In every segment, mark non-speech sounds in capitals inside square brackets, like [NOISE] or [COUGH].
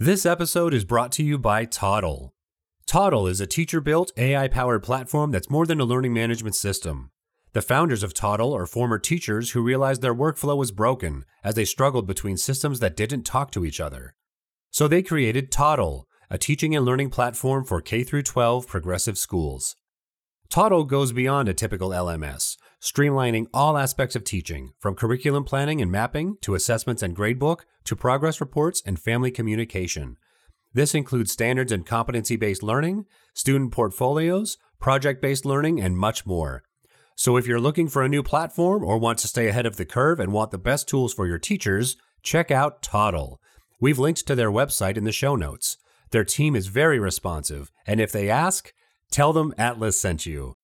This episode is brought to you by Toddle. Toddle is a teacher built, AI powered platform that's more than a learning management system. The founders of Toddle are former teachers who realized their workflow was broken as they struggled between systems that didn't talk to each other. So they created Toddle, a teaching and learning platform for K 12 progressive schools. Toddle goes beyond a typical LMS, streamlining all aspects of teaching, from curriculum planning and mapping to assessments and gradebook to progress reports and family communication. This includes standards and competency based learning, student portfolios, project based learning, and much more. So if you're looking for a new platform or want to stay ahead of the curve and want the best tools for your teachers, check out Toddle. We've linked to their website in the show notes. Their team is very responsive, and if they ask, tell them ATLIS sent you.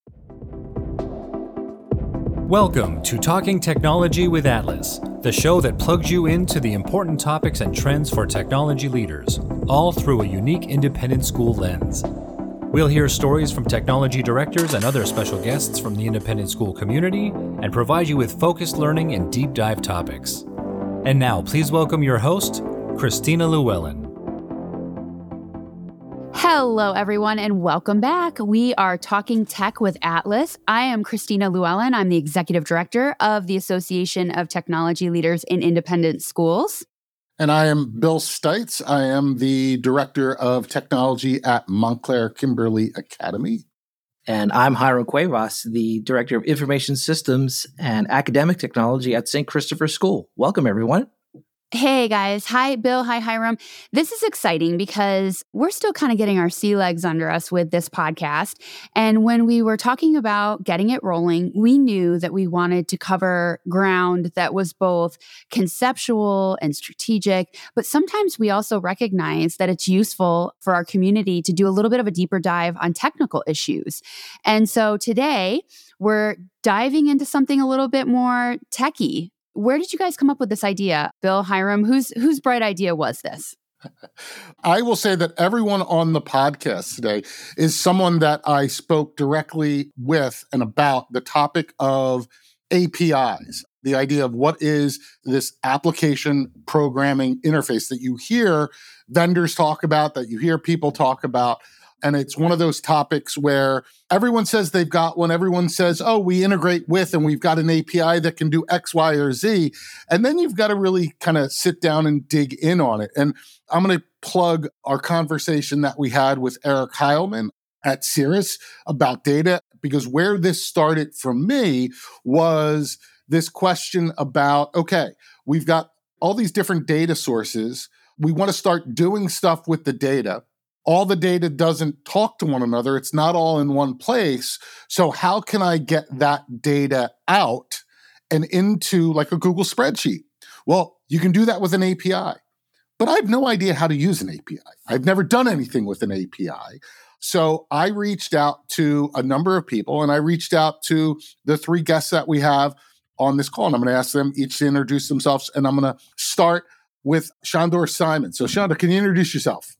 Welcome to Talking Technology with ATLIS, the show that plugs you into the important topics and trends for technology leaders, all through a unique independent school lens. We'll hear stories from technology directors and other special guests from the independent school community and provide you with focused learning and deep dive topics. And now, please welcome your host, Christina Llewellyn. Hello, everyone, and welcome back. We are talking tech with ATLIS. I am Christina Llewellyn. I'm the executive director of the Association of Technology Leaders in Independent Schools. And I am Bill Stites. I am the director of technology at Montclair Kimberly Academy. And I'm Hiram Cuevas, the director of information systems and academic technology at St. Christopher School. Welcome, everyone. Hey guys. Hi, Bill. Hi, Hiram. This is exciting because we're still kind of getting our sea legs under us with this podcast. And when we were talking about getting it rolling, we knew that we wanted to cover ground that was both conceptual and strategic. But sometimes we also recognize that it's useful for our community to do a little bit of a deeper dive on technical issues. And so today, we're diving into something a little bit more techy where did you guys come up with this idea? Bill Hiram, whose whose bright idea was this? [LAUGHS] I will say that everyone on the podcast today is someone that I spoke directly with and about the topic of APIs, the idea of what is this application programming interface that you hear vendors talk about, that you hear people talk about. And it's one of those topics where everyone says they've got one. Everyone says, oh, we integrate with and we've got an API that can do X, Y, or Z. And then you've got to really kind of sit down and dig in on it. And I'm going to plug our conversation that we had with Eric Heilman at Cirrus about data, because where this started for me was this question about okay, we've got all these different data sources. We want to start doing stuff with the data all the data doesn't talk to one another. It's not all in one place. So, how can I get that data out and into like a Google spreadsheet? Well, you can do that with an API, but I have no idea how to use an API. I've never done anything with an API. So, I reached out to a number of people and I reached out to the three guests that we have on this call. And I'm going to ask them each to introduce themselves. And I'm going to start with Shandor Simon. So, Shandor, can you introduce yourself?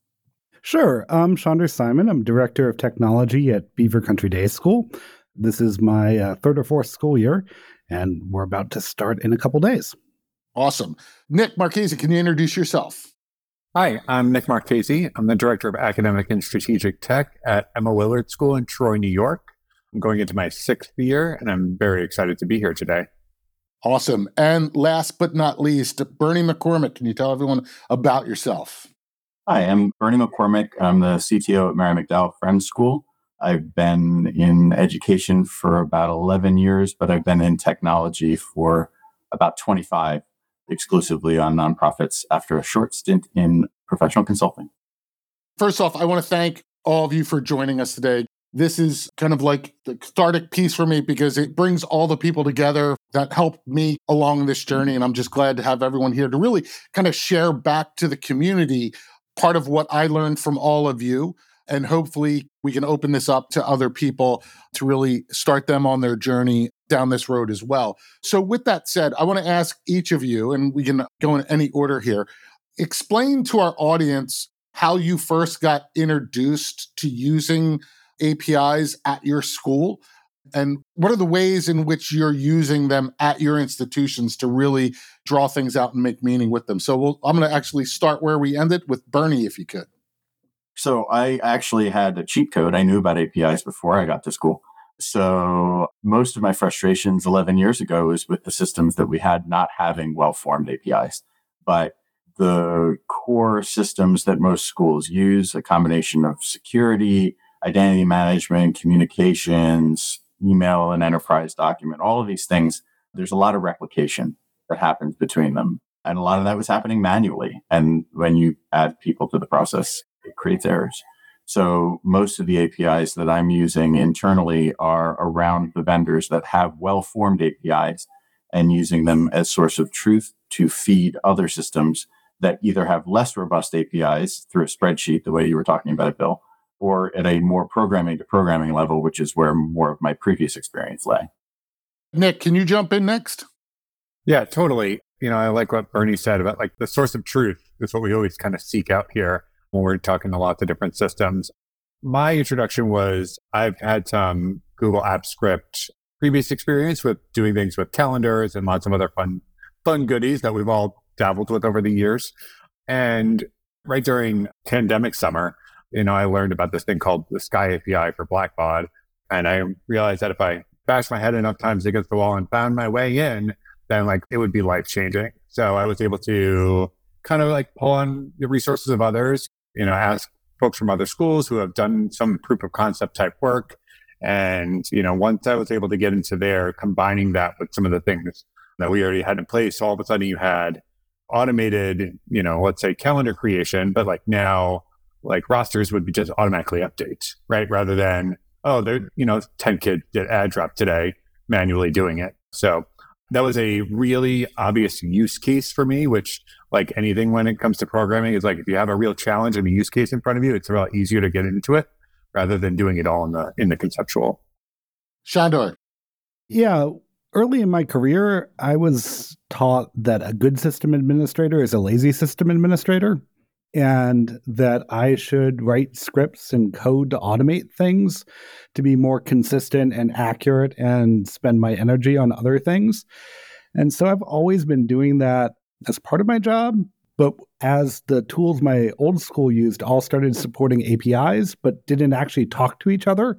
Sure. I'm Shandor Simon. I'm Director of Technology at Beaver Country Day School. This is my uh, third or fourth school year, and we're about to start in a couple days. Awesome. Nick Marchese, can you introduce yourself? Hi, I'm Nick Marchese. I'm the Director of Academic and Strategic Tech at Emma Willard School in Troy, New York. I'm going into my sixth year, and I'm very excited to be here today. Awesome. And last but not least, Bernie McCormick, can you tell everyone about yourself? Hi, I'm Bernie McCormick. I'm the CTO at Mary McDowell Friends School. I've been in education for about 11 years, but I've been in technology for about 25 exclusively on nonprofits after a short stint in professional consulting. First off, I want to thank all of you for joining us today. This is kind of like the cathartic piece for me because it brings all the people together that helped me along this journey. And I'm just glad to have everyone here to really kind of share back to the community part of what I learned from all of you. And hopefully, we can open this up to other people to really start them on their journey down this road as well. So, with that said, I want to ask each of you, and we can go in any order here, explain to our audience how you first got introduced to using APIs at your school. And what are the ways in which you're using them at your institutions to really draw things out and make meaning with them? So we'll, I'm going to actually start where we ended with Bernie, if you could. So I actually had a cheat code. I knew about APIs before I got to school. So most of my frustrations 11 years ago was with the systems that we had not having well-formed APIs. But the core systems that most schools use, a combination of security, identity management, communications, email and enterprise document, all of these things, there's a lot of replication that happens between them. And a lot of that was happening manually. And when you add people to the process, it creates errors. So most of the APIs that I'm using internally are around the vendors that have well-formed APIs and using them as source of truth to feed other systems that either have less robust APIs through a spreadsheet, the way you were talking about it, Bill, or at a more programming to programming level, which is where more of my previous experience lay. Nick, can you jump in next? Yeah, totally. You know, I like what Bernie said about like the source of truth is what we always kind of seek out here when we're talking a lots of different systems. My introduction was I've had some Google Apps Script previous experience with doing things with calendars and lots of other fun, fun goodies that we've all dabbled with over the years. And right during pandemic summer, you know, I learned about this thing called the Sky API for Blackbaud. And I realized that if I bashed my head enough times against the wall and found my way in, then like it would be life changing. So I was able to kind of like pull on the resources of others, you know, ask folks from other schools who have done some proof of concept type work. And, you know, once I was able to get into there, combining that with some of the things that we already had in place, all of a sudden you had automated, you know, let's say calendar creation, but like now, like rosters would be just automatically update, right? Rather than, oh, there, you know, 10 kids did add drop today, manually doing it. So that was a really obvious use case for me, which like anything when it comes to programming is like if you have a real challenge and a use case in front of you, it's a lot easier to get into it rather than doing it all in the in the conceptual. Shandor. Yeah. Early in my career, I was taught that a good system administrator is a lazy system administrator and that I should write scripts and code to automate things to be more consistent and accurate and spend my energy on other things. And so I've always been doing that as part of my job. But as the tools my old school used all started supporting APIs, but didn't actually talk to each other,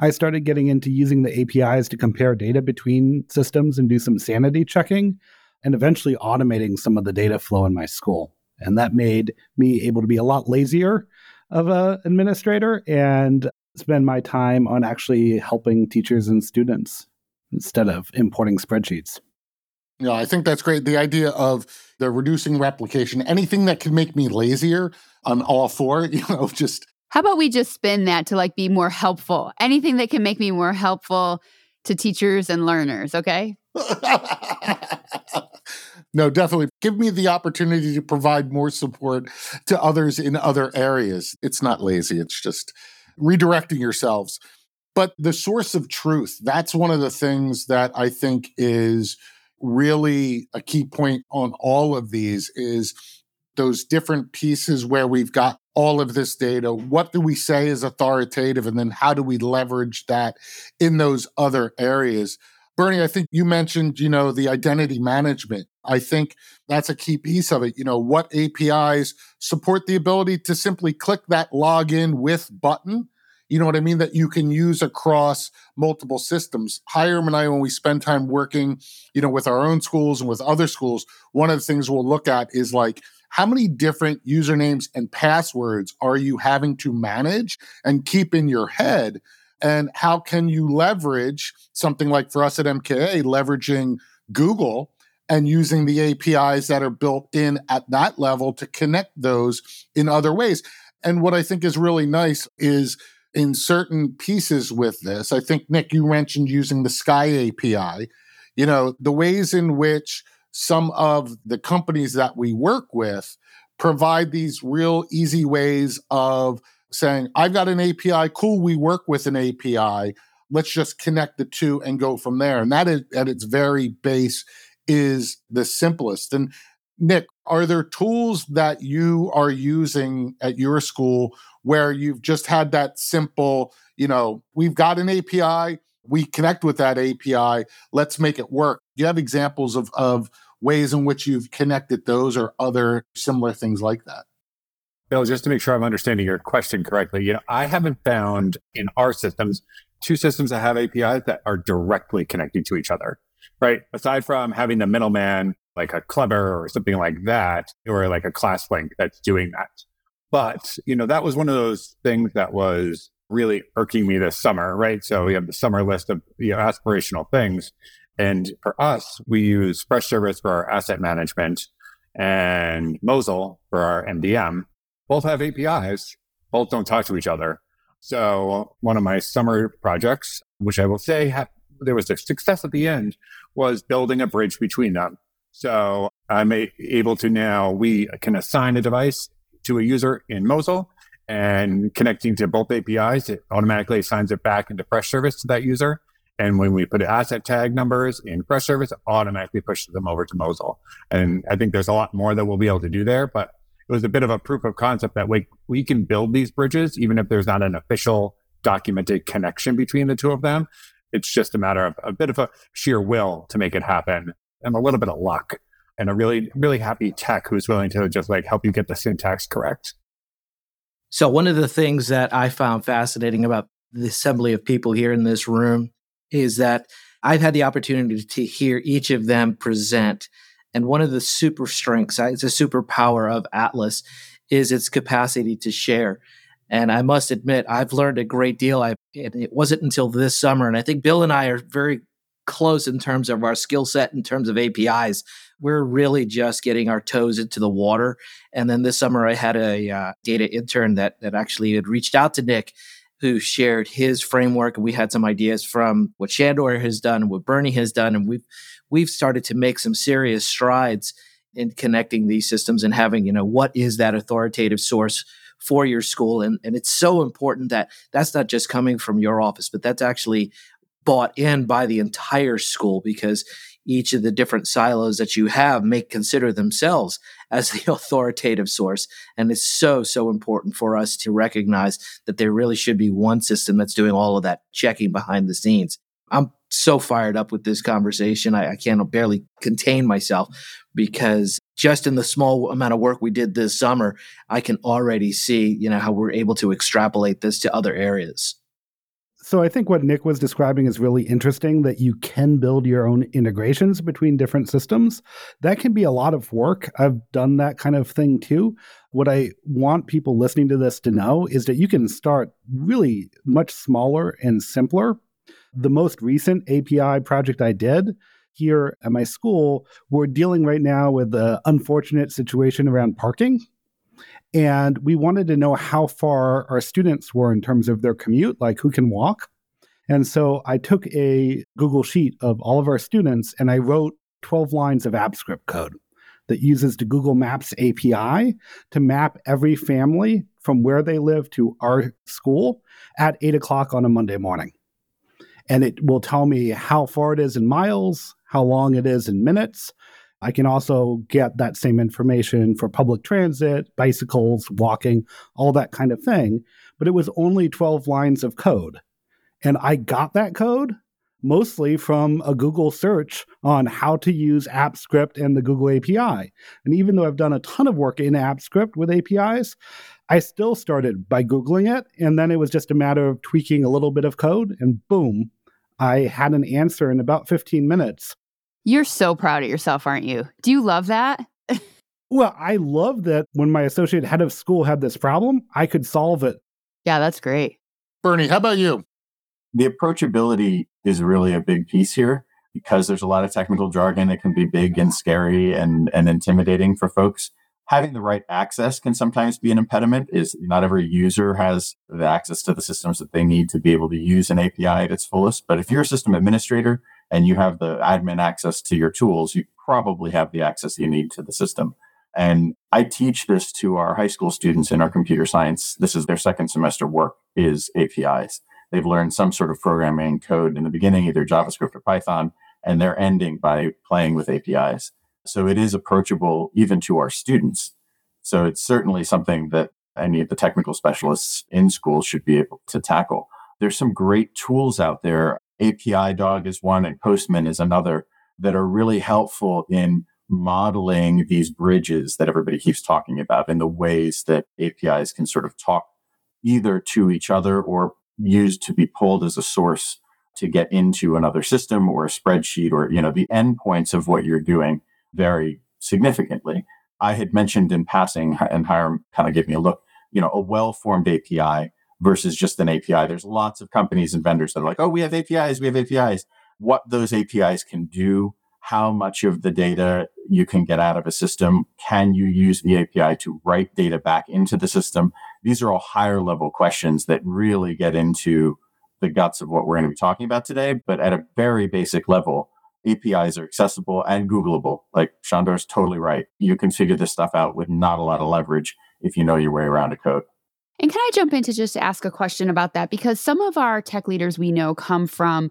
I started getting into using the APIs to compare data between systems and do some sanity checking, and eventually automating some of the data flow in my school. And that made me able to be a lot lazier of an administrator and spend my time on actually helping teachers and students instead of importing spreadsheets. Yeah, I think that's great. The idea of the reducing replication, anything that can make me lazier, I'm all for. [LAUGHS] You know, just how about we just spin that to like be more helpful? Anything that can make me more helpful to teachers and learners, okay? [LAUGHS] no, definitely. Give me the opportunity to provide more support to others in other areas. It's not lazy, it's just redirecting yourselves. But the source of truth, that's one of the things that I think is really a key point on all of these is those different pieces where we've got all of this data. What do we say is authoritative? And then how do we leverage that in those other areas? Bernie, I think you mentioned, you know, the identity management. I think that's a key piece of it. You know, what APIs support the ability to simply click that login with button you know what I mean, that you can use across multiple systems. Hiram and I, when we spend time working, you know, with our own schools and with other schools, one of the things we'll look at is like, how many different usernames and passwords are you having to manage and keep in your head? And how can you leverage something like for us at MKA, leveraging Google and using the APIs that are built in at that level to connect those in other ways? And what I think is really nice is in certain pieces with this. I think, Nick, you mentioned using the Sky API. You know, the ways in which some of the companies that we work with provide these real easy ways of saying, I've got an API, cool, we work with an API. Let's just connect the two and go from there. And that is at its very base is the simplest. And Nick, are there tools that you are using at your school where you've just had that simple, you know, we've got an API, we connect with that API. Let's make it work. Do you have examples of, of ways in which you've connected those or other similar things like that? Bill, just to make sure I'm understanding your question correctly, you know, I haven't found in our systems two systems that have APIs that are directly connecting to each other, right? Aside from having the middleman like a Clever or something like that, or like a ClassLink that's doing that. But, you know, that was one of those things that was really irking me this summer, right? So we have the summer list of you know, aspirational things. And for us, we use Freshservice for our asset management and Mosyle for our MDM. Both have APIs, both don't talk to each other. So one of my summer projects, which I will say ha- there was a success at the end, was building a bridge between them. So I'm a- able to now, we can assign a device to a user in Mosyle and connecting to both APIs, it automatically assigns it back into Fresh Service to that user. And when we put asset tag numbers in Freshservice, it automatically pushes them over to Mosyle. And I think there's a lot more that we'll be able to do there, but it was a bit of a proof of concept that we, we can build these bridges, even if there's not an official documented connection between the two of them. It's just a matter of a bit of a sheer will to make it happen and a little bit of luck and a really, really happy tech who's willing to just like help you get the syntax correct. So, one of the things that I found fascinating about the assembly of people here in this room is that I've had the opportunity to hear each of them present and one of the super strengths, it's a superpower of ATLIS, is its capacity to share. And I must admit, I've learned a great deal. I it wasn't until this summer, and I think Bill and I are very close in terms of our skill set in terms of APIs. We're really just getting our toes into the water. And then this summer, I had a uh, data intern that that actually had reached out to Nick, who shared his framework, and we had some ideas from what Shandor has done what Bernie has done, and we've we've started to make some serious strides in connecting these systems and having, you know, what is that authoritative source for your school? And, and it's so important that that's not just coming from your office, but that's actually bought in by the entire school because each of the different silos that you have may consider themselves as the [LAUGHS] authoritative source. And it's so, so important for us to recognize that there really should be one system that's doing all of that checking behind the scenes. I'm so fired up with this conversation. I, I can't barely contain myself because just in the small amount of work we did this summer, I can already see, you know, how we're able to extrapolate this to other areas. So I think what Nick was describing is really interesting that you can build your own integrations between different systems. That can be a lot of work. I've done that kind of thing too. What I want people listening to this to know is that you can start really much smaller and simpler the most recent API project I did here at my school, we're dealing right now with the unfortunate situation around parking. And we wanted to know how far our students were in terms of their commute, like who can walk. And so I took a Google Sheet of all of our students and I wrote 12 lines of AppScript code that uses the Google Maps API to map every family from where they live to our school at eight o'clock on a Monday morning and it will tell me how far it is in miles, how long it is in minutes. I can also get that same information for public transit, bicycles, walking, all that kind of thing. But it was only 12 lines of code. And I got that code mostly from a Google search on how to use AppScript and the Google API. And even though I've done a ton of work in AppScript with APIs, I still started by Googling it. And then it was just a matter of tweaking a little bit of code, and boom, I had an answer in about 15 minutes. You're so proud of yourself, aren't you? Do you love that? [LAUGHS] well, I love that when my associate head of school had this problem, I could solve it. Yeah, that's great. Bernie, how about you? The approachability is really a big piece here because there's a lot of technical jargon that can be big and scary and, and intimidating for folks having the right access can sometimes be an impediment is not every user has the access to the systems that they need to be able to use an API at its fullest. But if you're a system administrator and you have the admin access to your tools, you probably have the access you need to the system. And I teach this to our high school students in our computer science. This is their second semester work is APIs. They've learned some sort of programming code in the beginning, either JavaScript or Python, and they're ending by playing with APIs. So it is approachable even to our students. So it's certainly something that any of the technical specialists in schools should be able to tackle. There's some great tools out there. API Dog is one and Postman is another that are really helpful in modeling these bridges that everybody keeps talking about and the ways that APIs can sort of talk either to each other or used to be pulled as a source to get into another system or a spreadsheet or you know the endpoints of what you're doing vary significantly. I had mentioned in passing and hiram kind of gave me a look you know a well-formed api versus just an api there's lots of companies and vendors that are like oh we have apis we have apis what those apis can do how much of the data you can get out of a system can you use the api to write data back into the system? These are all higher level questions that really get into the guts of what we're going to be talking about today. But at a very basic level, APIs are accessible and Googleable. Like Shandor's totally right. You can figure this stuff out with not a lot of leverage if you know your way around a code. And can I jump in to just ask a question about that? Because some of our tech leaders we know come from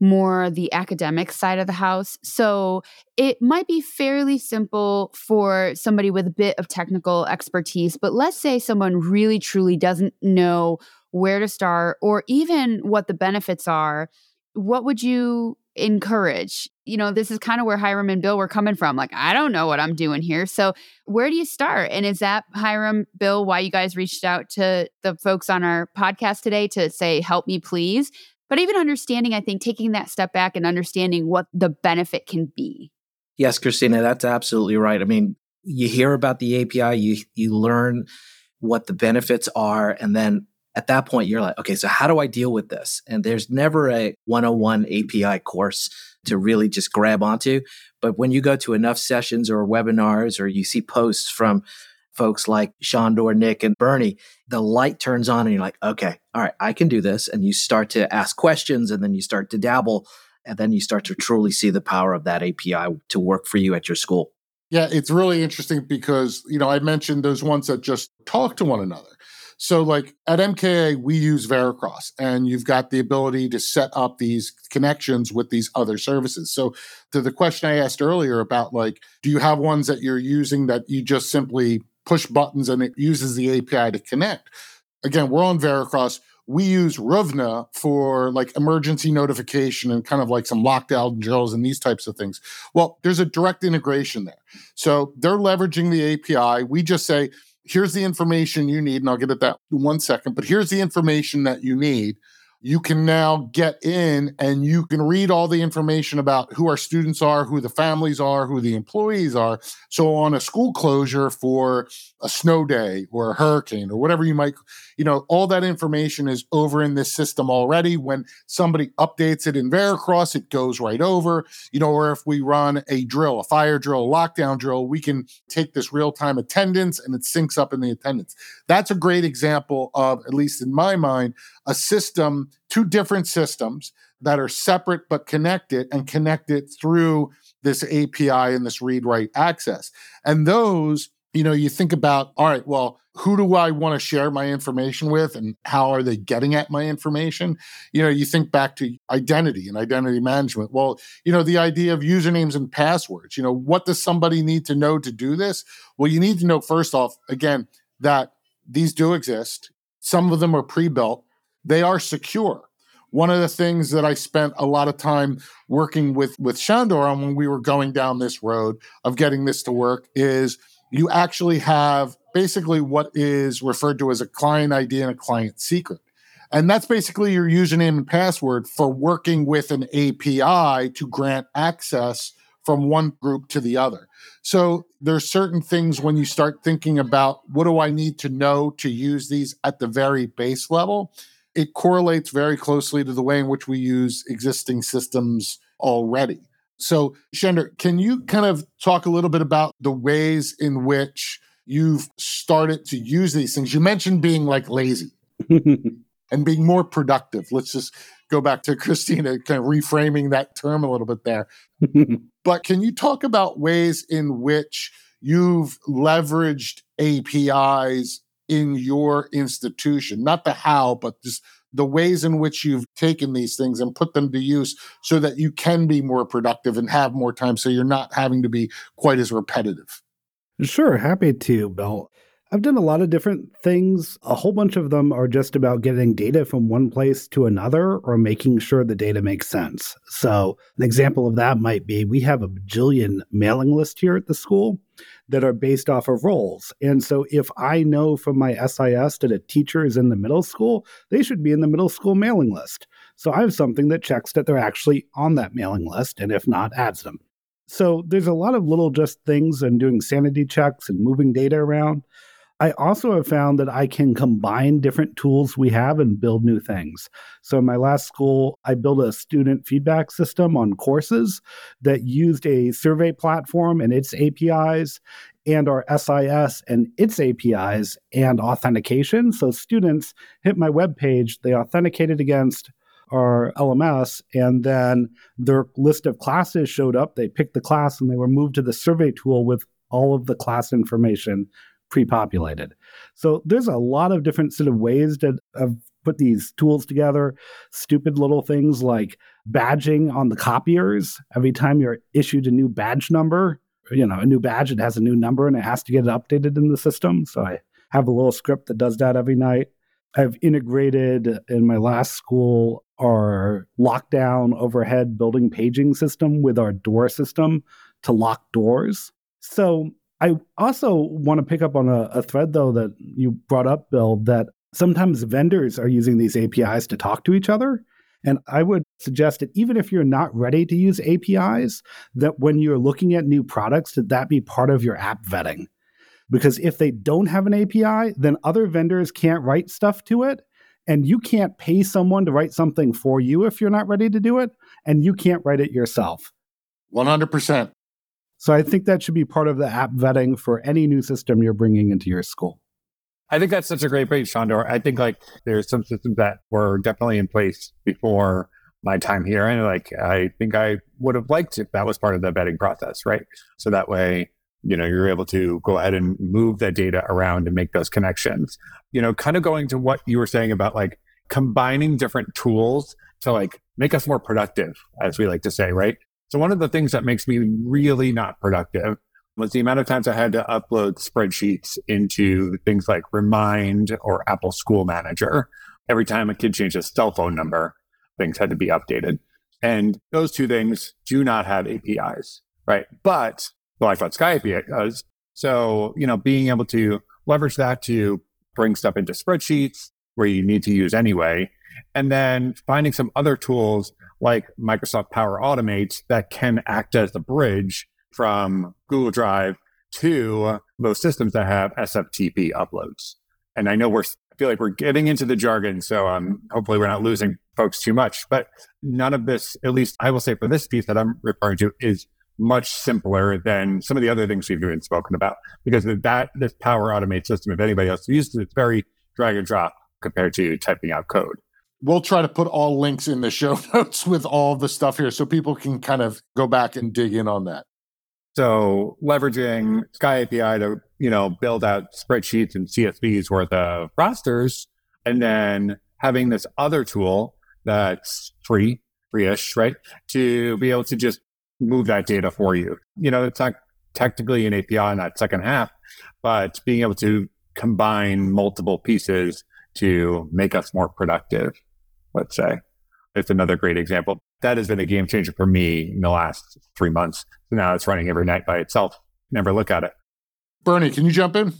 more the academic side of the house. So it might be fairly simple for somebody with a bit of technical expertise, but let's say someone really truly doesn't know where to start or even what the benefits are. What would you encourage? You know, this is kind of where Hiram and Bill were coming from. Like, I don't know what I'm doing here. So, where do you start? And is that Hiram, Bill, why you guys reached out to the folks on our podcast today to say, help me, please? but even understanding, I think, taking that step back and understanding what the benefit can be. Yes, Christina, that's absolutely right. I mean, you hear about the API, you you learn what the benefits are, and then at that point you're like, okay, so how do I deal with this? And there's never a 101 API course to really just grab onto. But when you go to enough sessions or webinars or you see posts from folks like Shandor, Nick, and Bernie, the light turns on and you're like, okay, all right, I can do this. And you start to ask questions and then you start to dabble. And then you start to truly see the power of that API to work for you at your school. Yeah, it's really interesting because, you know, I mentioned those ones that just talk to one another. So, like at MKA, we use Veracross, and you've got the ability to set up these connections with these other services. So, to the question I asked earlier about, like, do you have ones that you're using that you just simply push buttons and it uses the API to connect. Again, we're on Veracross. We use Ruvna for like emergency notification and kind of like some lockdown drills and these types of things. Well, there's a direct integration there. So they're leveraging the API. We just say, here's the information you need, and I'll get at that in one second, but here's the information that you need you can now get in and you can read all the information about who our students are, who the families are, who the employees are. So on a school closure for a snow day or a hurricane or whatever you might, you know, all that information is over in this system already. When somebody updates it in Veracross, it goes right over, you know, or if we run a drill, a fire drill, a lockdown drill, we can take this real time attendance and it syncs up in the attendance. That's a great example of, at least in my mind, a system, two different systems that are separate but connected and connected through this API and this read write access. And those, you know, you think about, all right, well, who do I want to share my information with and how are they getting at my information? You know, you think back to identity and identity management. Well, you know, the idea of usernames and passwords, you know, what does somebody need to know to do this? Well, you need to know, first off, again, that these do exist. Some of them are pre built they are secure. One of the things that I spent a lot of time working with with Shandor on when we were going down this road of getting this to work is you actually have basically what is referred to as a client ID and a client secret. And that's basically your username and password for working with an API to grant access from one group to the other. So there's certain things when you start thinking about what do I need to know to use these at the very base level it correlates very closely to the way in which we use existing systems already. So, Shandor, can you kind of talk a little bit about the ways in which you've started to use these things? You mentioned being like lazy [LAUGHS] and being more productive. Let's just go back to [LAUGHS] Christina, kind of reframing that term a little bit there. [LAUGHS] but can you talk about ways in which you've leveraged APIs in your institution, not the how, but just the ways in which you've taken these things and put them to use so that you can be more productive and have more time so you're not having to be quite as repetitive. Sure, happy to, Bill. I've done a lot of different things. A whole bunch of them are just about getting data from one place to another or making sure the data makes sense. So, an example of that might be we have a bajillion mailing lists here at the school that are based off of roles. And so, if I know from my SIS that a teacher is in the middle school, they should be in the middle school mailing list. So, I have something that checks that they're actually on that mailing list, and if not, adds them. So, there's a lot of little just things and doing sanity checks and moving data around I also have found that I can combine different tools we have and build new things. So, in my last school, I built a student feedback system on courses that used a survey platform and its APIs and our SIS and its APIs and authentication. So, students hit my web page, they authenticated against our LMS, and then their list of classes showed up. They picked the class and they were moved to the survey tool with all of the class information pre-populated. So there's a lot of different sort of ways to have put these tools together. Stupid little things like badging on the copiers. Every time you're issued a new badge number, you know, a new badge, it has a new number and it has to get updated in the system. So I have a little script that does that every night. I've integrated in my last school our lockdown overhead building paging system with our door system to lock doors. So I also want to pick up on a, a, thread, though, that you brought up, Bill, that sometimes vendors are using these APIs to talk to each other. And I would suggest that even if you're not ready to use APIs, that when you're looking at new products, that that be part of your app vetting. Because if they don't have an API, then other vendors can't write stuff to it. And you can't pay someone to write something for you if you're not ready to do it. And you can't write it yourself. 100%. So I think that should be part of the app vetting for any new system you're bringing into your school. I think that's such a great point, Shandor. I think like there's some systems that were definitely in place before my time here. And like, I think I would have liked if that was part of the vetting process, right? So that way, you know, you're able to go ahead and move that data around and make those connections. You know, kind of going to what you were saying about like combining different tools to like make us more productive, as we like to say, right? So one of the things that makes me really not productive was the amount of times I had to upload spreadsheets into things like Remind or Apple School Manager. Every time a kid changed his cell phone number, things had to be updated. And those two things do not have APIs, right? But the Blackbaud Sky API does. So, you know, being able to leverage that to bring stuff into spreadsheets where you need to use anyway, and then finding some other tools like Microsoft Power Automate that can act as the bridge from Google Drive to those systems that have SFTP uploads. And I know we're, I feel like we're getting into the jargon. So um, hopefully we're not losing folks too much, but none of this, at least I will say for this piece that I'm referring to is much simpler than some of the other things we've been spoken about because that, this Power Automate system, if anybody else uses it, it's very drag and drop compared to typing out code we'll try to put all links in the show [LAUGHS] notes with all the stuff here so people can kind of go back and dig in on that. So leveraging Sky API to, you know, build out spreadsheets and CSVs worth of rosters, and then having this other tool that's free, free-ish, right? To be able to just move that data for you. You know, it's not technically an API in that second half, but being able to combine multiple pieces to make us more productive let's say. It's another great example. That has been a game changer for me in the last three months. So now it's running every night by itself. Never look at it. Bernie, can you jump in?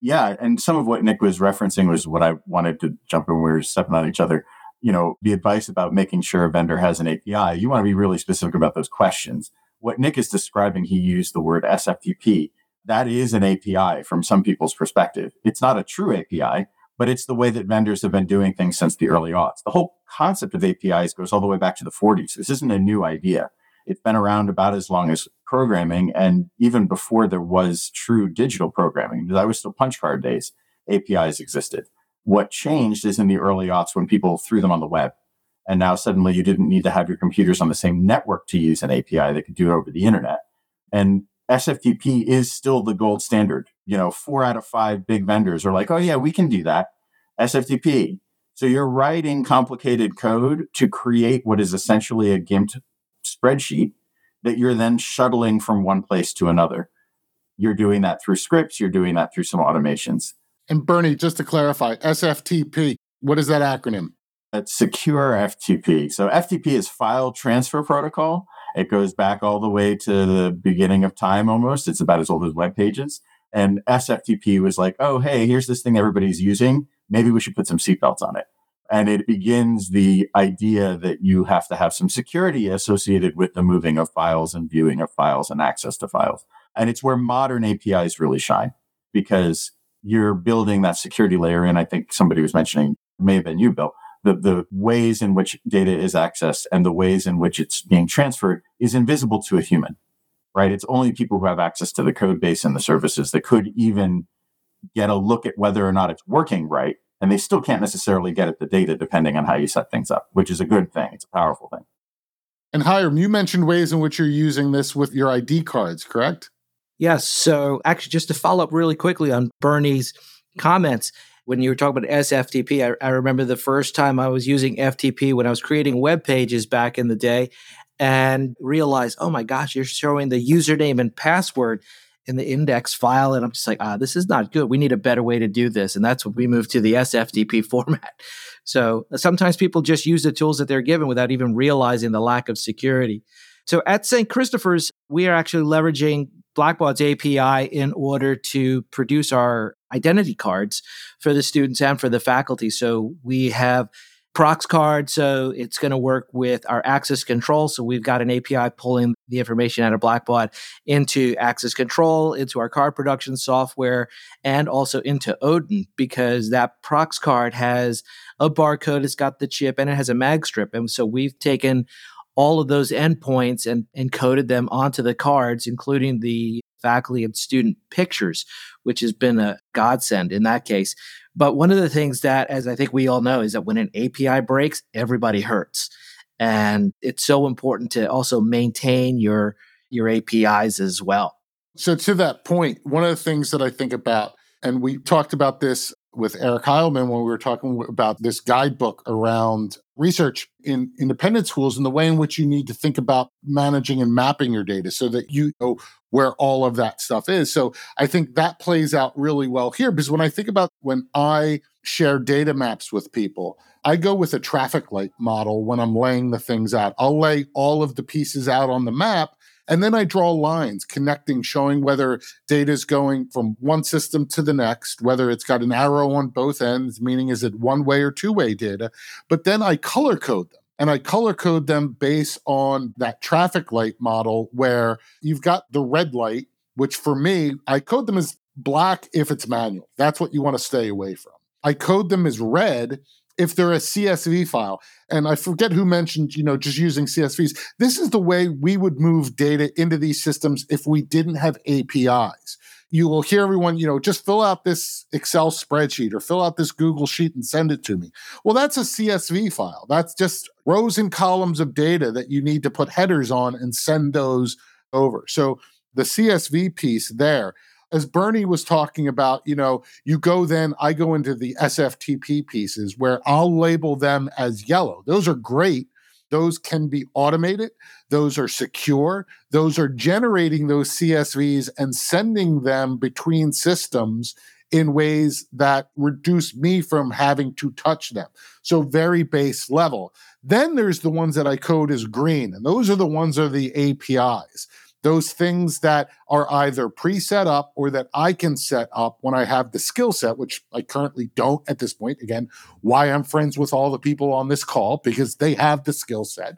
Yeah. And some of what Nick was referencing was what I wanted to jump in. We were stepping on each other. You know, the advice about making sure a vendor has an API, you want to be really specific about those questions. What Nick is describing, he used the word SFTP. That is an API from some people's perspective. It's not a true API but it's the way that vendors have been doing things since the early aughts. The whole concept of APIs goes all the way back to the 40s. This isn't a new idea. It's been around about as long as programming and even before there was true digital programming. That was still punch card days. APIs existed. What changed is in the early aughts when people threw them on the web. And now suddenly you didn't need to have your computers on the same network to use an API that could do it over the internet. And SFTP is still the gold standard. You know, four out of five big vendors are like, oh, yeah, we can do that. SFTP. So you're writing complicated code to create what is essentially a GIMP spreadsheet that you're then shuttling from one place to another. you're doing that through scripts, you're doing that through some automations. And Bernie, just to clarify, SFTP, what is that acronym? It's secure FTP. So FTP is file transfer protocol. It goes back all the way to the beginning of time almost. It's about as old as web pages. And SFTP was like, oh, hey, here's this thing everybody's using. Maybe we should put some seatbelts on it. And it begins the idea that you have to have some security associated with the moving of files and viewing of files and access to files. And it's where modern APIs really shine because you're building that security layer. And I think somebody was mentioning, may have been you, Bill, the, the ways in which data is accessed and the ways in which it's being transferred is invisible to a human, right? It's only people who have access to the code base and the services that could even get a look at whether or not it's working right. And they still can't necessarily get at the data depending on how you set things up, which is a good thing. It's a powerful thing. And Hiram, you mentioned ways in which you're using this with your ID cards, correct? Yes. So, actually, just to follow up really quickly on Bernie's comments, when you were talking about SFTP, I, I, remember the first time I was using FTP when I was creating web pages back in the day and realized, oh my gosh, you're showing the username and password in the index file. And I'm just like, ah, this is not good. We need a better way to do this. And that's when we moved to the SFTP [LAUGHS] format. So sometimes people just use the tools that they're given without even realizing the lack of security. So at St. Christopher's, we are actually leveraging Blackbaud's API in order to produce our identity cards for the students and for the faculty. So we have Prox card, so it's going to work with our access control. So we've got an API pulling the information out of Blackbaud into access control, into our card production software, and also into Odin because that Prox card has a barcode, it's got the chip, and it has a mag strip. And so we've taken all of those endpoints and encoded them onto the cards, including the faculty and student pictures, which has been a godsend in that case. But one of the things that, as I think we all know, is that when an API breaks, everybody hurts. And it's so important to also maintain your your APIs as well. So to that point, one of the things that I think about, and we talked about this with Eric Heilman when we were talking about this guidebook around research in independent schools and the way in which you need to think about managing and mapping your data so that you know where all of that stuff is. So I think that plays out really well here because when I think about when I share data maps with people, I go with a traffic light model when I'm laying the things out. I'll lay all of the pieces out on the map and then I draw lines connecting, showing whether data is going from one system to the next, whether it's got an arrow on both ends, meaning is it one way or two way data. But then I color code them. And I color code them based on that traffic light model where you've got the red light, which for me, I code them as black if it's manual. That's what you want to stay away from. I code them as red if they're a CSV file. And I forget who mentioned, you know, just using CSVs. This is the way we would move data into these systems if we didn't have APIs. You will hear everyone, you know, just fill out this Excel spreadsheet or fill out this Google sheet and send it to me. Well, that's a CSV file. That's just rows and columns of data that you need to put headers on and send those over. So the CSV piece there as Bernie was talking about, you know, you go then, I go into the SFTP pieces where I'll label them as yellow. Those are great. Those can be automated. Those are secure. Those are generating those CSVs and sending them between systems in ways that reduce me from having to touch them. So, very base level. Then there's the ones that I code as green, and those are the ones that are the APIs those things that are either pre-set up or that I can set up when I have the skill set, which I currently don't at this point. Again, why I'm friends with all the people on this call because they have the skill set.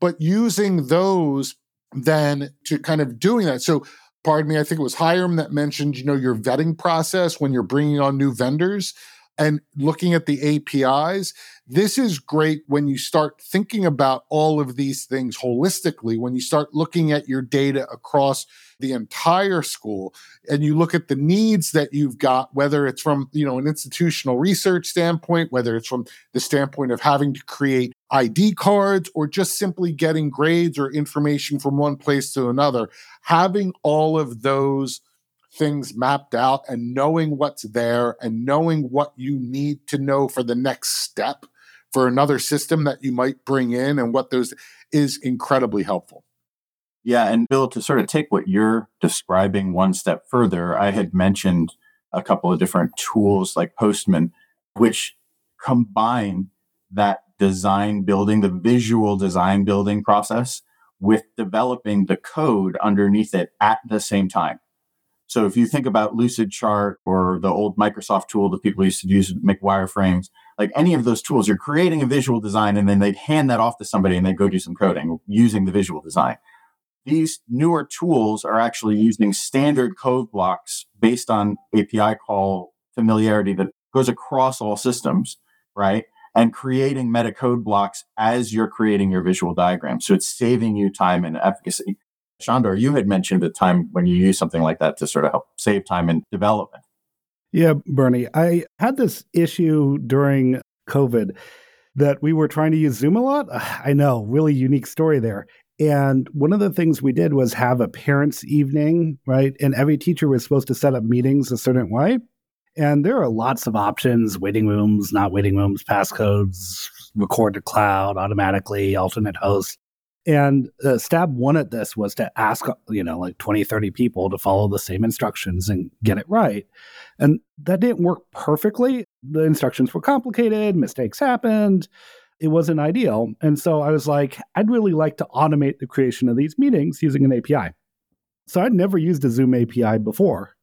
But using those then to kind of doing that. So, pardon me, I think it was Hiram that mentioned, you know, your vetting process when you're bringing on new vendors and looking at the APIs. This is great when you start thinking about all of these things holistically, when you start looking at your data across the entire school and you look at the needs that you've got whether it's from you know an institutional research standpoint whether it's from the standpoint of having to create id cards or just simply getting grades or information from one place to another having all of those things mapped out and knowing what's there and knowing what you need to know for the next step for another system that you might bring in and what those is incredibly helpful. Yeah. And Bill, to sort of take what you're describing one step further, I had mentioned a couple of different tools like Postman, which combine that design building, the visual design building process with developing the code underneath it at the same time. So if you think about Lucidchart or the old Microsoft tool that people used to use to make wireframes, like any of those tools, you're creating a visual design and then they'd hand that off to somebody and they'd go do some coding using the visual design. These newer tools are actually using standard code blocks based on API call familiarity that goes across all systems, right? And creating meta code blocks as you're creating your visual diagram. So it's saving you time and efficacy. Shandor, you had mentioned a time when you use something like that to sort of help save time in development. Yeah, Bernie, I had this issue during COVID that we were trying to use Zoom a lot. [SIGHS] I know, really unique story there. And one of the things we did was have a parents' evening, right? And every teacher was supposed to set up meetings a certain way. And there are lots of options waiting rooms, not waiting rooms, passcodes, record to cloud automatically, alternate host. And uh, stab one at this was to ask, you know, like 20, 30 people to follow the same instructions and get it right. And that didn't work perfectly. The instructions were complicated, mistakes happened. It wasn't ideal. And so I was like, I'd really like to automate the creation of these meetings using an API. So I'd never used a Zoom API before.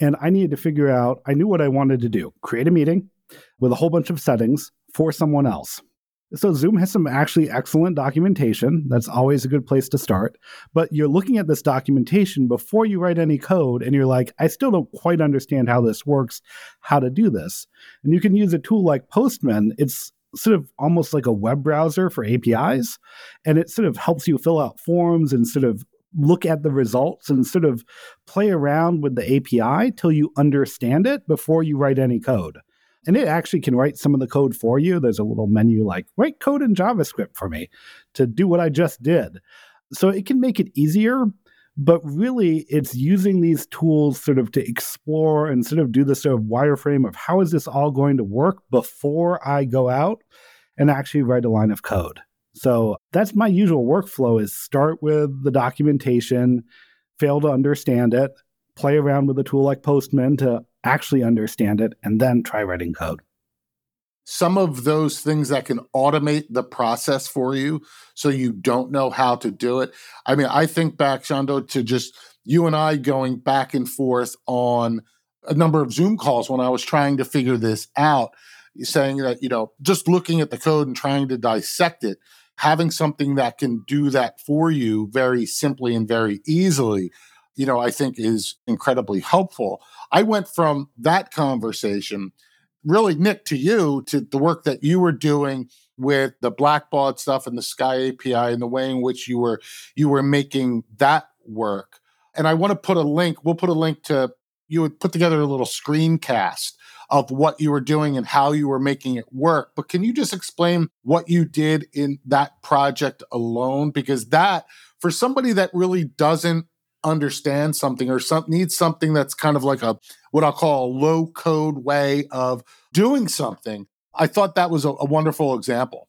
And I needed to figure out, I knew what I wanted to do create a meeting with a whole bunch of settings for someone else. So Zoom has some actually excellent documentation. That's always a good place to start. But you're looking at this documentation before you write any code and you're like, I still don't quite understand how this works, how to do this. And you can use a tool like Postman. It's sort of almost like a web browser for APIs. And it sort of helps you fill out forms and sort of look at the results and sort of play around with the API till you understand it before you write any code. And it actually can write some of the code for you. There's a little menu like write code in JavaScript for me to do what I just did. So it can make it easier, but really it's using these tools sort of to explore and sort of do the sort of wireframe of how is this all going to work before I go out and actually write a line of code. So that's my usual workflow is start with the documentation, fail to understand it, play around with a tool like Postman to actually understand it, and then try writing code. Some of those things that can automate the process for you so you don't know how to do it. I mean, I think back, Shandor, to just you and I going back and forth on a number of Zoom calls when I was trying to figure this out, saying that, you know, just looking at the code and trying to dissect it, having something that can do that for you very simply and very easily you know, I think is incredibly helpful. I went from that conversation, really, Nick, to you, to the work that you were doing with the Blackbaud stuff and the Sky API and the way in which you were you were making that work. And I want to put a link. We'll put a link to you would put together a little screencast of what you were doing and how you were making it work. But can you just explain what you did in that project alone? Because that, for somebody that really doesn't understand something or some, needs something that's kind of like a what I'll call a low code way of doing something. I thought that was a, a wonderful example.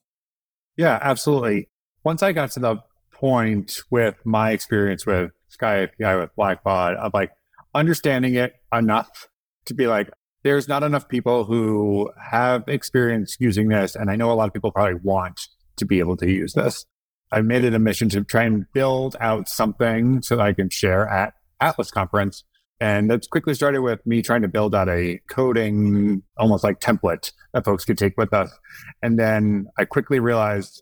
Yeah, absolutely. Once I got to the point with my experience with Sky API with Blackbaud of like understanding it enough to be like, there's not enough people who have experience using this. And I know a lot of people probably want to be able to use this. I made it a mission to try and build out something so that I can share at ATLIS conference. And that's quickly started with me trying to build out a coding, almost like template that folks could take with us. And then I quickly realized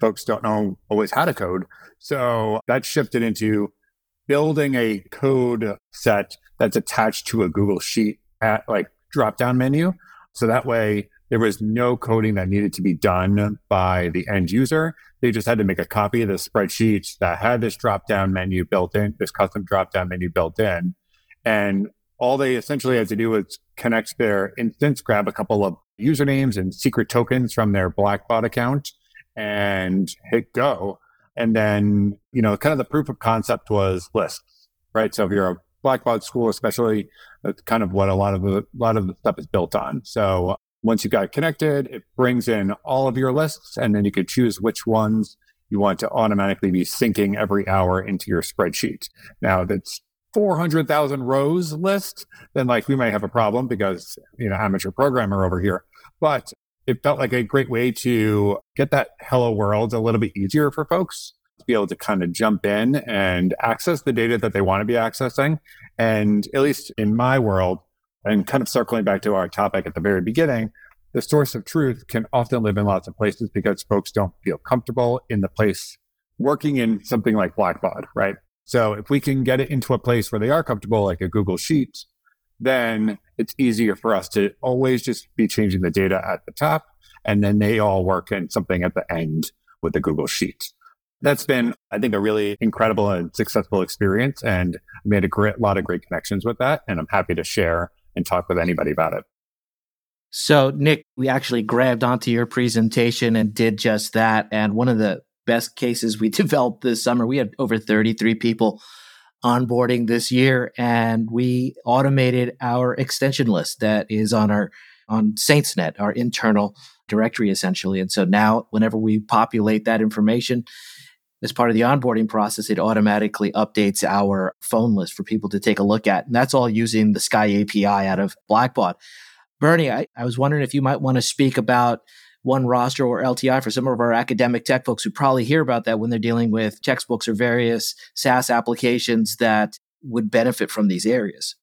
folks don't know always how to code. So that shifted into building a code set that's attached to a Google Sheet at like drop down menu. So that way there was no coding that needed to be done by the end user. They just had to make a copy of the spreadsheet that had this drop down menu built in, this custom drop down menu built in. And all they essentially had to do was connect their instance, grab a couple of usernames and secret tokens from their Blackbaud account and hit go. And then, you know, kind of the proof of concept was lists, right? So if you're a Blackbaud school, especially, that's kind of what a lot of a lot of the stuff is built on. So once you've got connected, it brings in all of your lists, and then you could choose which ones you want to automatically be syncing every hour into your spreadsheet. Now that's 400,000 rows list, then like we might have a problem because, you know, amateur programmer over here. But it felt like a great way to get that hello world a little bit easier for folks to be able to kind of jump in and access the data that they want to be accessing. And at least in my world, and kind of circling back to our topic at the very beginning, the source of truth can often live in lots of places because folks don't feel comfortable in the place working in something like Blackbaud, right? So if we can get it into a place where they are comfortable, like a Google Sheets, then it's easier for us to always just be changing the data at the top. And then they all work in something at the end with the Google Sheets. That's been, I think, a really incredible and successful experience. And I made a great, lot of great connections with that. And I'm happy to share and talk with anybody about it. So, Nick, we actually grabbed onto your presentation and did just that. And one of the best cases we [LAUGHS] developed this summer, we had over 33 people onboarding this year, and we automated our extension list that is on our on SaintsNet, our internal directory essentially. And so now, whenever we populate that information as part of the onboarding process, it automatically updates our phone list for people to take a look at. And that's all using the Sky API out of Blackbaud. Bernie, I, I was wondering if you might want to speak about one roster or LTI for some of our academic tech folks who probably hear about that when they're dealing with textbooks or various SaaS applications that would benefit from these areas.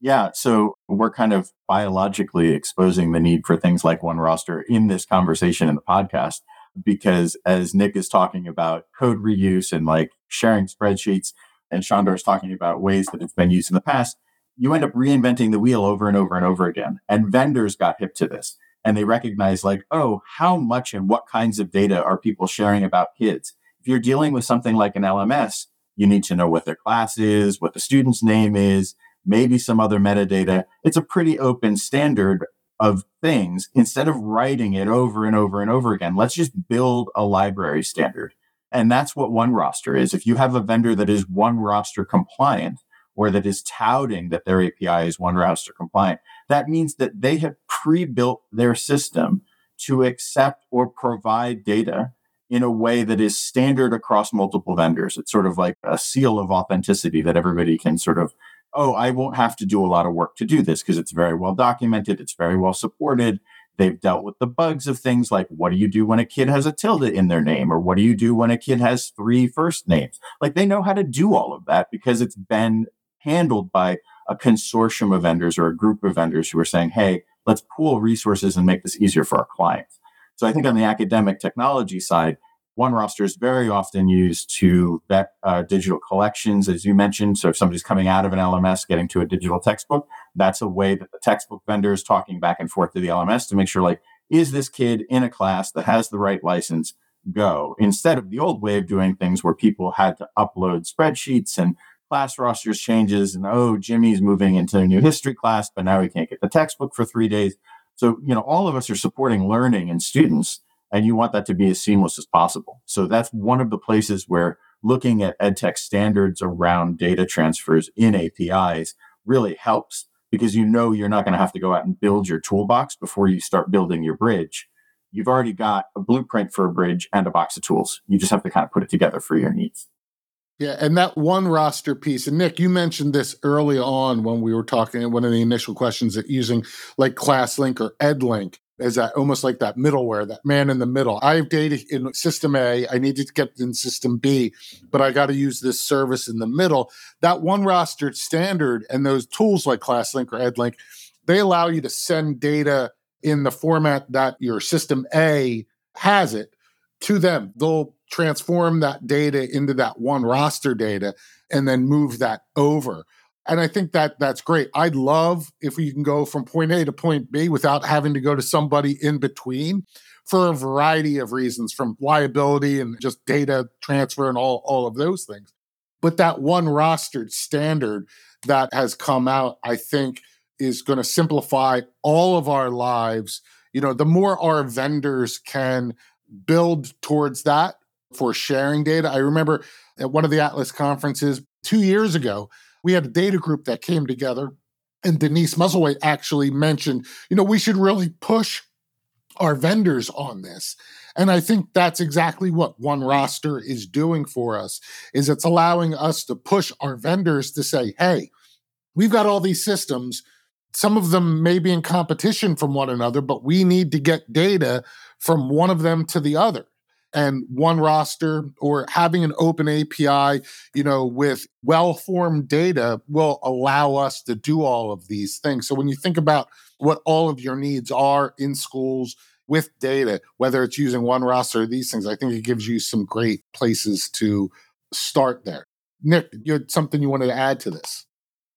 Yeah, so we're kind of biologically exposing the need for things like one roster in this conversation in the podcast because as Nick is talking about code reuse and like sharing spreadsheets, and Shandor is talking about ways that it's been used in the past, you end up reinventing the wheel over and over and over again. And vendors got hip to this and they recognize like, oh, how much and what kinds of data are people sharing about kids? If you're dealing with something like an LMS, you need to know what their class is, what the student's name is, maybe some other metadata. It's a pretty open standard of things. Instead of writing it over and over and over again, let's just build a library standard. And that's what one roster is. If you have a vendor that is one roster compliant, or that is touting that their API is one roster compliant, that means that they have pre-built their system to accept or provide data in a way that is standard across multiple vendors. It's sort of like a seal of authenticity that everybody can sort of, oh, I won't have to do a lot of work to do this because it's very well documented, it's very well supported. They've dealt with the bugs of things like what do you do when a kid has a tilde in their name or what do you do when a kid has three first names? Like they know how to do all of that because it's been handled by a consortium of vendors or a group of vendors who are saying, hey, let's pool resources and make this easier for our clients. So I think on the academic technology side, OneRoster is very often used to vet uh, digital collections, as you mentioned. So if somebody's coming out of an LMS, getting to a digital textbook, that's a way that the textbook vendor is talking back and forth to the LMS to make sure, like, is this kid in a class that has the right license? Go instead of the old way of doing things where people had to upload spreadsheets and class rosters changes and oh jimmy's moving into a new history class but now he can't get the textbook for three days so you know all of us are supporting learning and students and you want that to be as seamless as possible. So that's one of the places where looking at edtech standards around data transfers in apis really helps because you know you're not going to have to go out and build your toolbox before you start building your bridge. You've already got a blueprint for a bridge and a box of tools. You just have to kind of put it together for your needs. Yeah, and that one roster piece, and Nick, you mentioned this early on when we were talking. One of the initial questions that using like ClassLink or EdLink is that almost like that middleware, that man in the middle. I have data in system A, I need to get in system B, but I got to use this service in the middle. That OneRoster standard and those tools like ClassLink or EdLink, they allow you to send data in the format that your system A has it to them. They'll transform that data into that one roster data and then move that over. And I think that that's great. I'd love if we can go from point A to point B without having to go to somebody in between for a variety of reasons from liability and just data transfer and all, all of those things. But that OneRoster standard that has come out, I think, is going to simplify all of our lives. You know, the more our vendors can build towards that for sharing data. I remember at one of the ATLIS conferences two years ago, we had a data group that came together, and Denise Musselwhite actually mentioned, you know, we should really push our vendors on this. And I think that's exactly what OneRoster is doing for us is it's allowing us to push our vendors to say, "Hey, we've got all these systems. Some of them may be in competition from one another, but we need to get data from one of them to the other." And one roster or having an open API, you know, with well-formed data will allow us to do all of these things. So when you think about what all of your needs are in schools, with data, whether it's using OneRoster or these things, I think it gives you some great places to start there. Nick, you had something you wanted to add to this.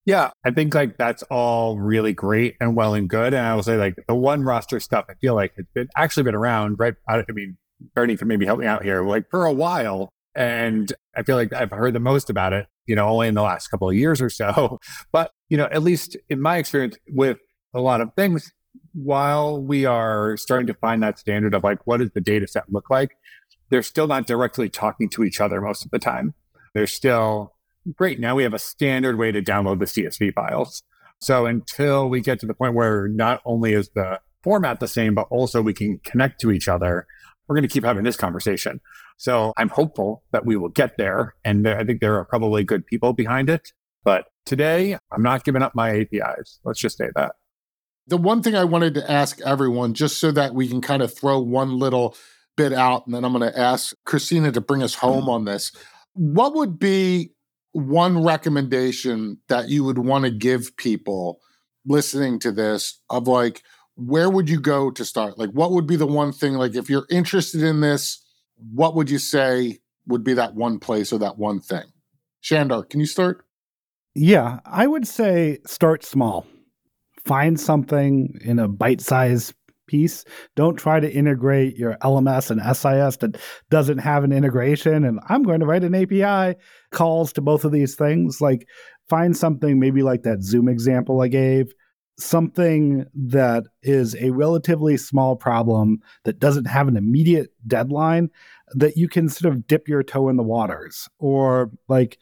Yeah, I think like that's all really great and well and good. And I will say like the one roster stuff, I feel like it's been actually been around, right? I, I mean, Bernie can maybe help me out here, like for a while. And I feel like I've heard the most about it, you know, only in the last couple of years or so. [LAUGHS] But, you know, at least in my experience with a lot of things, while we are starting to find that standard of like, what does the data set look like? They're still not directly talking to each other most of the time. They're still great. Now we have a standard way to download the CSV files. So until we get to the point where not only is the format the same, but also we can connect to each other, we're going to keep having this conversation. So I'm hopeful that we will get there. And I think there are probably good people behind it. But today, I'm not giving up my APIs. Let's just say that the one thing I wanted to ask everyone, just so that we can kind of throw one little bit out, and then I'm going to ask Christina to bring us home on this. What would be one recommendation that you would want to give people listening to this of like, where would you go to start? Like, what would be the one thing, like, if you're interested in this, what would you say would be that one place or that one thing? Shandor, can you start? Yeah, I would say start small find something in a bite sized piece. Don't try to integrate your LMS and SIS that doesn't have an integration. And I'm going to write an API calls to both of these things. Like find something maybe like that Zoom example I gave, something that is a relatively small problem that doesn't have an immediate deadline that you can sort of dip your toe in the waters. Or like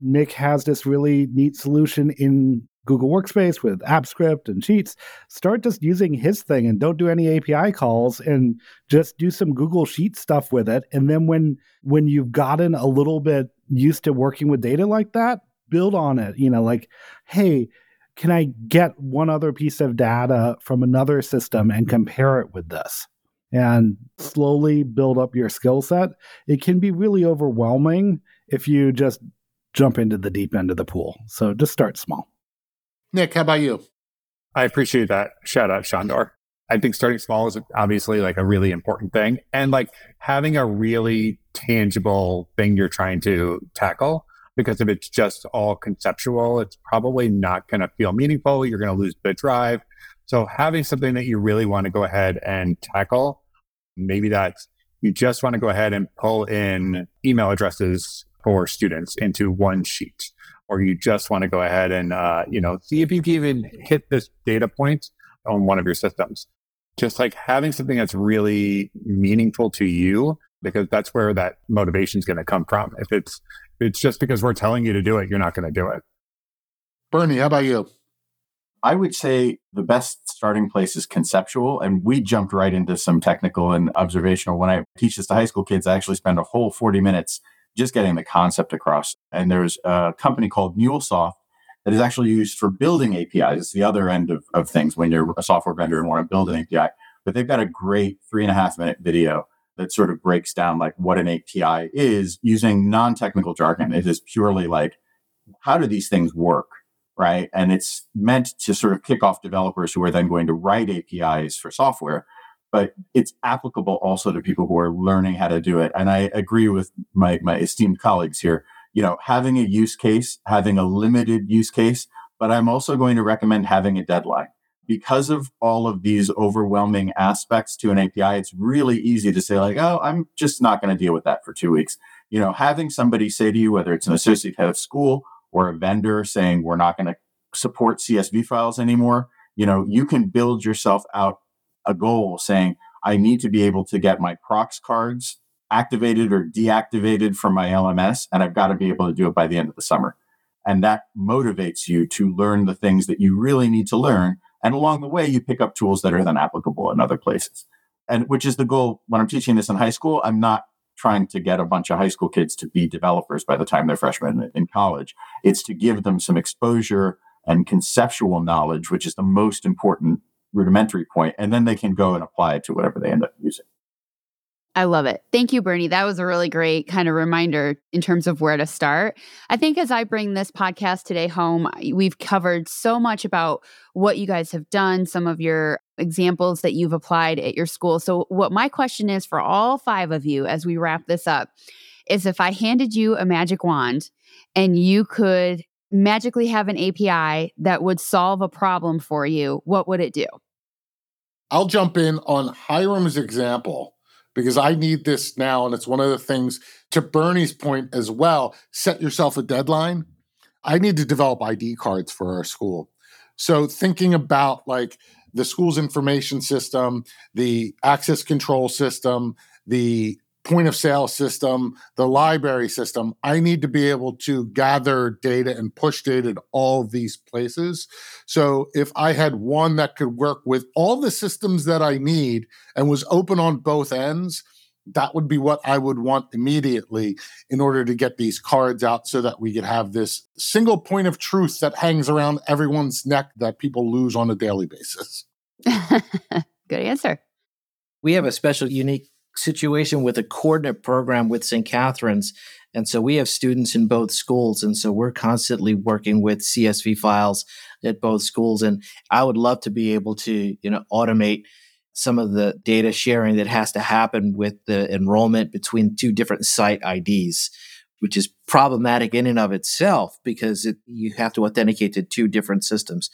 Nick has this really neat solution in Google Workspace with AppScript and Sheets, start just using his thing and don't do any API calls and just do some Google Sheet stuff with it. And then when when you've gotten a little bit used to working with data like that, build on it. You know, like, hey, can I get one other piece of data from another system and compare it with this? And slowly build up your skill set. It can be really overwhelming if you just jump into the deep end of the pool. So just start small. Nick, how about you? I appreciate that. Shout out Shandor. I think starting small is obviously like a really important thing. And like having a really tangible thing you're trying to tackle, because if it's just all conceptual, it's probably not going to feel meaningful. You're going to lose the drive. So having something that you really want to go ahead and tackle, maybe that's you just want to go ahead and pull in email addresses for students into one sheet or you just want to go ahead and uh, you know see if you can even hit this data point on one of your systems just like having something that's really meaningful to you because that's where that motivation is going to come from if it's if it's just because we're telling you to do it you're not going to do it bernie how about you i would say the best starting place is conceptual and we jumped right into some technical and observational when i teach this to high school kids i actually spend a whole 40 minutes just getting the concept across. And there's a company called MuleSoft that is actually used for building APIs. It's the other end of, of things when you're a software vendor and want to build an API. But they've got a great three and a half minute video that sort of breaks down like what an API is using non-technical jargon. It is purely like, how do these things work? Right. And it's meant to sort of kick off developers who are then going to write APIs for software but it's applicable also to people who are learning how to do it. And I agree with my, my esteemed colleagues here. You know, having a use case, having a limited use case, but I'm also going to recommend having a deadline. Because of all of these overwhelming aspects to an API, it's really easy to say, like, oh, I'm just not going to deal with that for two weeks. You know, having somebody say to you, whether it's an associate head of school or a vendor saying, we're not going to support CSV files anymore, you know, you can build yourself out a goal saying, I need to be able to get my prox cards activated or deactivated from my LMS, and I've got to be able to do it by the end of the summer. And that motivates you to learn the things that you really need to learn. And along the way, you pick up tools that are then applicable in other places. And which is the goal when I'm teaching this in high school. I'm not trying to get a bunch of high school kids to be developers by the time they're freshmen in college. It's to give them some exposure and conceptual knowledge, which is the most important rudimentary point, and then they can go and apply it to whatever they end up using. I love it. Thank you, Bernie. That was a really great kind of reminder in terms of where to start. I think as I bring this podcast today home, we've covered so much about what you guys have done, some of your examples that you've applied at your school. So, what my question is for all five of you as we wrap this up is if I handed you a magic wand and you could magically have an API that would solve a problem for you, what would it do? I'll jump in on Hiram's example because I need this now. And it's one of the things to Bernie's point as well set yourself a deadline. I need to develop ID cards for our school. So thinking about like the school's information system, the access control system, the point of sale system, the library system, I need to be able to gather data and push data to all of these places. So if I had one that could work with all the systems that I need and was open on both ends, that would be what I would want immediately in order to get these cards out so that we could have this single point of truth that hangs around everyone's neck that people lose on a daily basis. [LAUGHS] Good answer. We have a special, unique situation with a coordinate program with St. Catherine's. And so we have students in both schools. And so we're constantly working with CSV files at both schools. And I would love to be able to, you know, automate some of the data sharing that has to happen with the enrollment between two different site IDs, which is problematic in and of itself because it, you have to authenticate to two different systems.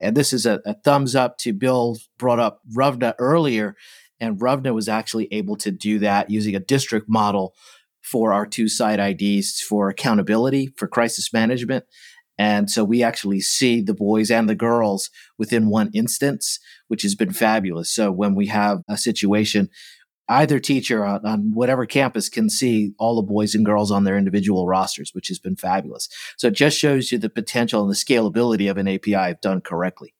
And this is a, a thumbs up to Bill brought up Ruvna earlier and Ruvna was actually able to do that using a district model for our two site IDs for accountability, for crisis management. And so we actually see the boys and the girls within one instance, which has been fabulous. So when we have a situation, either teacher on, on, whatever campus can see all the boys and girls on their individual rosters, which has been fabulous. So it just shows you the potential and the scalability of an API if done correctly.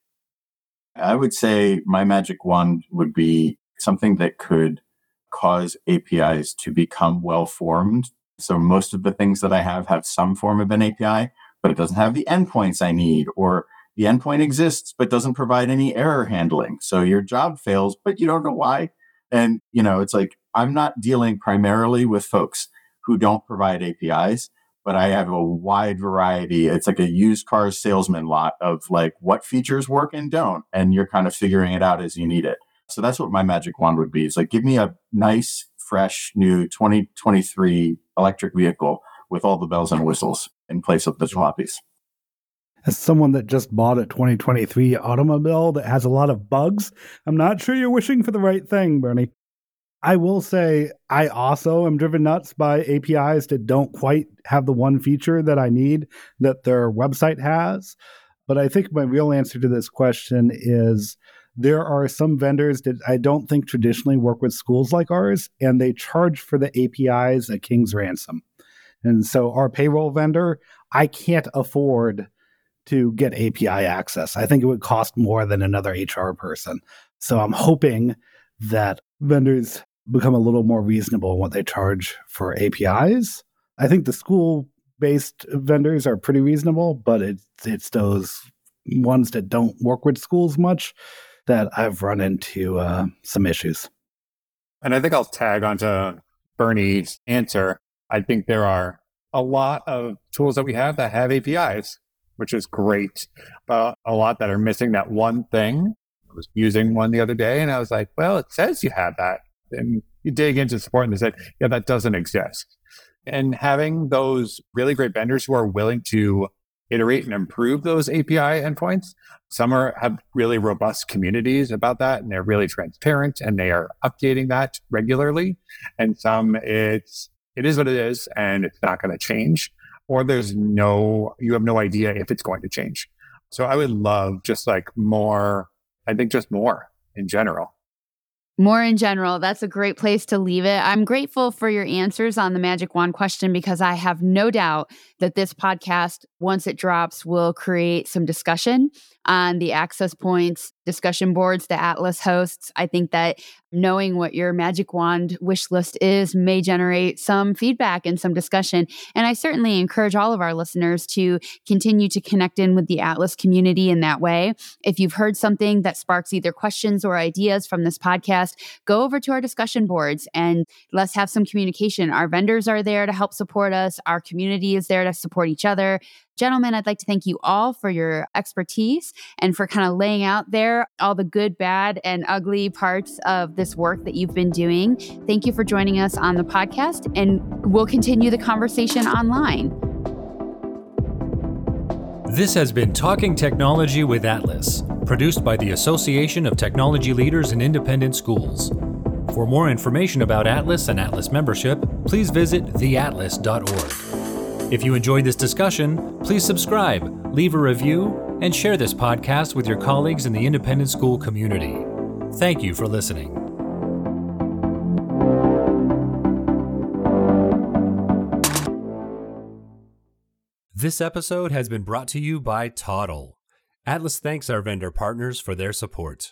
I would say my magic wand would be something that could cause APIs to become well formed. So most of the things that I have have some form of an API, but it doesn't have the endpoints I need, or the endpoint exists but doesn't provide any error handling. So your job fails, but you don't know why. And you know, it's like I'm not dealing primarily with folks who don't provide APIs, but I have a wide variety. It's like a used car salesman lot of like what features work and don't, and you're kind of figuring it out as you need it. So that's what my magic wand would be. It's like, give me a nice, fresh, new 2023 electric vehicle with all the bells and whistles in place of the jalopies. As someone that just bought a 2023 automobile that has a lot of bugs, I'm not sure you're wishing for the right thing, Bernie. I will say I also am driven nuts by APIs that don't quite have the one feature that I need that their website has. But I think my real answer to this question is there are some vendors that I don't think traditionally work with schools like ours, and they charge for the APIs a king's ransom. And so, our payroll vendor, I can't afford to get API access. I think it would cost more than another HR person. So, I'm hoping that vendors become a little more reasonable in what they charge for APIs. I think the school based vendors are pretty reasonable, but it's, it's those ones that don't work with schools much that I've run into uh, some issues. And I think I'll tag onto Bernie's answer. I think there are a lot of tools that we have that have APIs, which is great, but a lot that are missing that one thing. I was using one the other day and I was like, well, it says you have that. And you dig into support and they said, yeah, that doesn't exist. And having those really great vendors who are willing to iterate and improve those API endpoints. Some are have really robust communities about that and they're really transparent and they are updating that regularly. And some it's it is what it is and it's not going to change. Or there's no you have no idea if it's going to change. So I would love just like more, I think just more in general more in general, that's a great place to leave it. I'm grateful for your answers on the magic wand question because I have no doubt that this podcast once it drops, we'll create some discussion on the access points discussion boards the ATLIS hosts. I think that knowing what your magic wand wish list is may generate some feedback and some discussion. And I certainly encourage all of our listeners to continue to connect in with the ATLIS community in that way. If you've heard something that sparks either questions or ideas from this podcast, go over to our discussion boards and let's have some communication. Our vendors are there to help support us, our community is there to support each other. Gentlemen, I'd like to thank you all for your expertise and for kind of laying out there all the good, bad, and ugly parts of this work that you've been doing. Thank you for joining us on the podcast, and we'll continue the conversation online. This has been Talking Technology with ATLIS, produced by the Association of Technology Leaders in Independent Schools. For more information about ATLIS and ATLIS membership, please visit theatlis.org. If you enjoyed this discussion, please subscribe, leave a review, and share this podcast with your colleagues in the independent school community. Thank you for listening. This episode has been brought to you by Toddle. ATLIS thanks our vendor partners for their support.